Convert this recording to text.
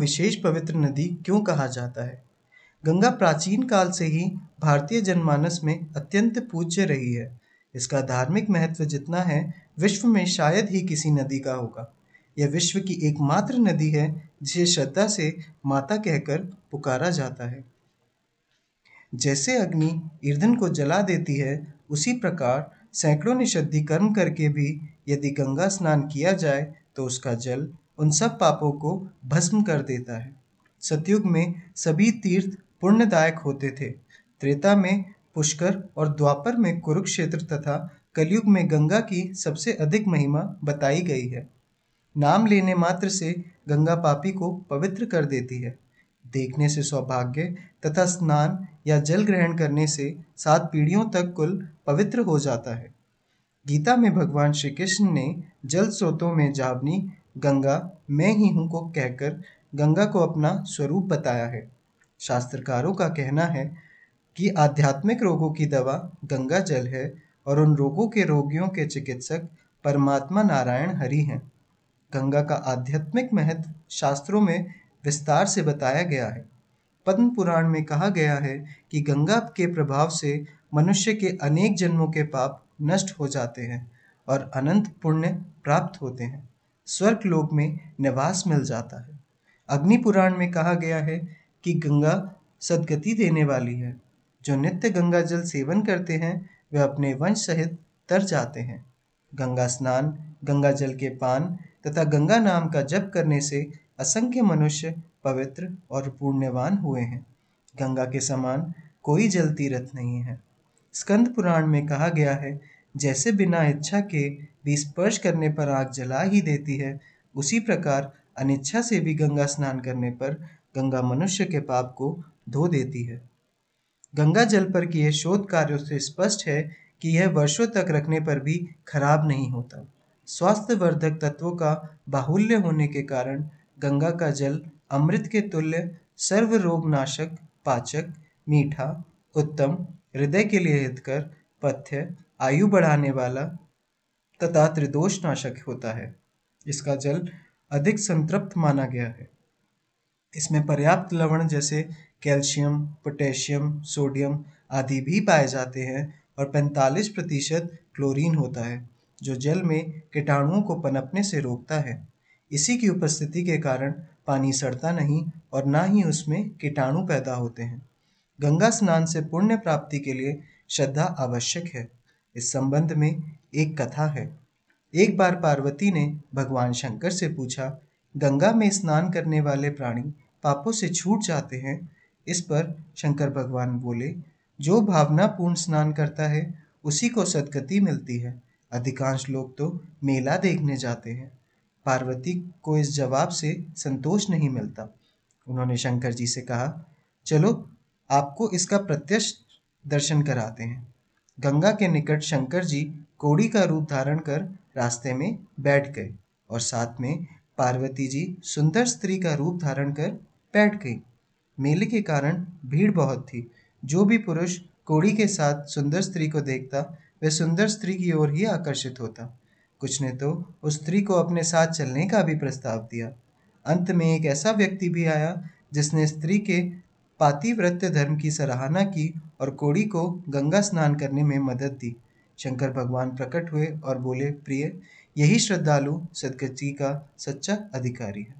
विशेष पवित्र नदी क्यों कहा जाता है? गंगा प्राचीन काल से ही भारतीय जनमानस में अत्यंत पूज्य रही है। इसका धार्मिक महत्व जितना है, विश्व में शायद ही किसी नदी का होगा। यह विश्व की एकमात्र नदी है, जिसे श्रद्धा से माता कहकर पुकारा जाता है। जैसे अग्नि ईंधन को जला देती है, उसी प्रकार सैकड़ों निषिद्धि कर्म करके भी यदि गंगा स्नान किया जाए तो उसका जल उन सब पापों को भस्म कर देता है। सतयुग में सभी तीर्थ पुण्यदायक होते थे। त्रेता में पुष्कर और द्वापर में कुरुक्षेत्र तथा कलयुग में गंगा की सबसे अधिक महिमा बताई गई है। नाम लेने मात्र से गंगा पापी को पवित्र कर देती है। देखने से सौभाग्य तथा स्नान या जल ग्रहण करने से सात पीढ़ियों तक कुल पवित्र हो जाता है। गीता में भगवान श्री कृष्ण ने जल स्रोतों में जावनी गंगा मैं ही हूँ को कहकर गंगा को अपना स्वरूप बताया है। शास्त्रकारों का कहना है कि आध्यात्मिक रोगों की दवा गंगा जल है और उन रोगों के रोगियों के चिकित्सक परमात्मा नारायण हरि हैं। गंगा का आध्यात्मिक महत्व शास्त्रों में विस्तार से बताया गया है। पद्म पुराण में कहा गया है कि गंगा के प्रभाव से मनुष्य के अनेक जन्मों के पाप नष्ट हो जाते हैं और अनंत पुण्य प्राप्त होते हैं। स्वर्ग लोक में निवास मिल जाता है। अग्नि पुराण में कहा गया है कि गंगा सदगति देने वाली है। जो नित्य गंगा जल सेवन करते हैं वे अपने वंश सहित तर जाते हैं। गंगा स्नान, गंगा जल के पान तथा गंगा नाम का जप करने से असंख्य मनुष्य पवित्र और पुण्यवान हुए हैं। गंगा के समान कोई जल तीर्थ नहीं है। स्कंद पुराण में कहा गया है जैसे बिना इच्छा के भी स्पर्श करने पर आग जला ही देती है। उसी प्रकार अनिच्छा से भी गंगा स्नान करने पर गंगा मनुष्य के पाप को धो देती है। गंगा जल पर किए शोध कार्यों से स्पष्ट है कि यह वर्षों तक रखने पर भी खराब नहीं होता। स्वास्थ्यवर्धक तत्वों का बाहुल्य होने के कारण गंगा का जल अमृत के तुल्य सर्व रोग नाशक पाचक, मीठा, उत्तम, हृदय के लिए हितकर, पथ्य आयु बढ़ाने वाला तथा त्रिदोष नाशक होता है। इसका जल अधिक संतृप्त माना गया है। इसमें पर्याप्त लवण जैसे कैल्शियम, पोटेशियम, सोडियम आदि भी पाए जाते हैं और 45 प्रतिशत क्लोरीन होता है, जो जल में कीटाणुओं को पनपने से रोकता है। इसी की उपस्थिति के कारण पानी सड़ता नहीं और ना ही उसमें कीटाणु पैदा होते हैं। गंगा स्नान से पुण्य प्राप्ति के लिए श्रद्धा आवश्यक है। इस संबंध में एक कथा है। एक बार पार्वती ने भगवान शंकर से पूछा, गंगा में स्नान करने वाले प्राणी पापों से छूट जाते हैं? इस पर शंकर भगवान बोले, जो भावनापूर्ण स्नान करता है, उसी को सदगति मिलती है। अधिकांश लोग तो मेला देखने जाते हैं। पार्वती को इस जवाब से संतोष नहीं मिलता। उन्होंने शंकर जी से कहा, चलो, आपको इसका प्रत्यक्ष दर्शन कराते हैं। गंगा के निकट शंकर जी कोड़ी का रूप धारण कर रास्ते में बैठ गए और साथ में पार्वती जी सुंदर स्त्री का रूप धारण कर बैठ गई। मेले के कारण भीड़ बहुत थी। जो भी पुरुष कोड़ी के साथ सुंदर स्त्री को देखता, वह सुंदर स्त्री की ओर ही आकर्षित होता। कुछ ने तो उस स्त्री को अपने साथ चलने का भी प्रस्ताव दिया। अंत में एक ऐसा व्यक्ति भी आया, जिसने स्त्री के पातिव्रत्य धर्म की सराहना की और कोड़ी को गंगा स्नान करने में मदद दी। शंकर भगवान प्रकट हुए और बोले, प्रिय, यही श्रद्धालु सदगति का सच्चा अधिकारी है।